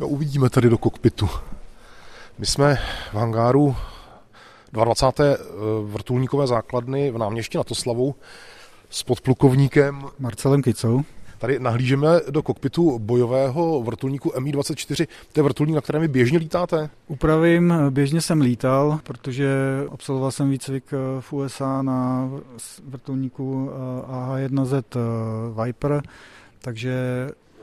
No, uvidíme tady do kokpitu. My jsme v hangáru 22. Eh, vrtulníkové základny v náměstí na Toslavu s podplukovníkem Marcelem Kicou. Tady nahlížeme do kokpitu bojového vrtulníku Mi-24. To je vrtulník, na kterém vy běžně lítáte? Upravím, běžně jsem lítal, protože absolvoval jsem výcvik eh, v USA na vrtulníku eh, AH-1Z Viper, takže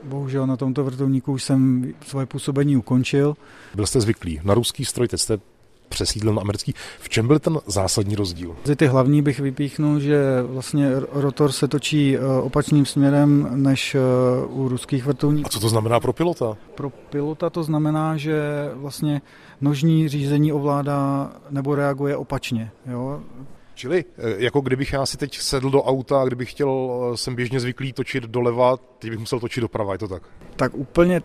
bohužel na tomto vrtulníku už jsem svoje působení ukončil. Byl jste zvyklý na ruský stroj, teď jste přesídlil na americký. V čem byl ten zásadní rozdíl? Z ty hlavní bych vypíchnul, že vlastně rotor se točí e, opačným směrem než e, u ruských vrtulníků. A co to znamená pro pilota? Pro pilota to znamená, že vlastně nožní řízení ovládá nebo reaguje opačně. Jo? Čili eh, jako kdybych já si teď sedl do auta a kdybych chtěl, eh, jsem běžně zvyklý točit doleva, teď bych musel točit doprava, je to tak? Tak úplně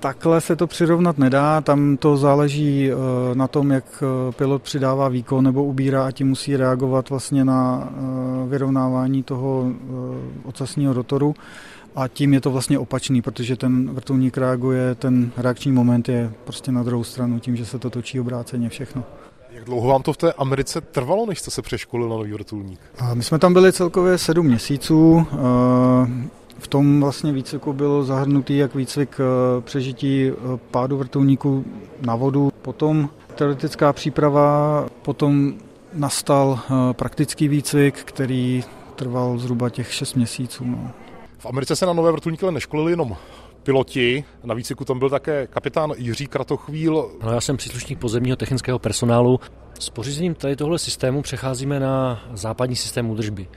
Takhle se to přirovnat nedá, tam to záleží eh, na tom, jak pilot přidává výkon nebo ubírá a tím musí reagovat vlastně na vyrovnávání toho ocasního rotoru a tím je to vlastně opačný, protože ten vrtulník reaguje, ten reakční moment je prostě na druhou stranu, tím, že se to točí obráceně všechno. Jak dlouho vám to v té Americe trvalo, než jste se přeškolil na nový vrtulník? My jsme tam byli celkově sedm měsíců. V tom vlastně výcviku byl zahrnutý jak výcvik e, přežití e, pádu vrtulníku na vodu, potom teoretická příprava, potom nastal praktický výcvik, který trval zhruba těch 6 měsíců. No. V Americe se na nové vrtulníky neškolili jenom piloti. Na výcviku tam byl také kapitán Jiří Kratochvíl. No, já jsem příslušník pozemního technického personálu. S pořízením tady tohle systému přecházíme na západní systém údržby.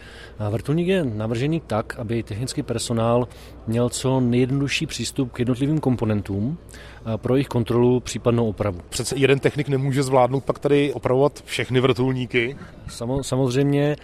Vrtulník je navržený tak, aby technický personál měl co nejjednodušší přístup k jednotlivým komponentům pro jejich kontrolu, případnou opravu. Přece jeden technik nemůže zvládnout pak tady opravovat všechny vrtulníky. Samozřejmě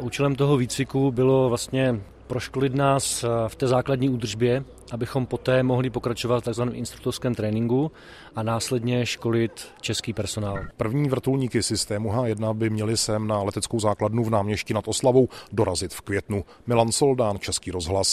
účelem toho výcviku bylo vlastně proškolit nás v té základní údržbě, abychom poté mohli pokračovat v tzv. instruktorském tréninku a následně školit český personál. První vrtulníky systému H1 by měli sem na leteckou základnu v náměstí nad Oslavou dorazit v květnu. Milan Soldán, Český rozhlas,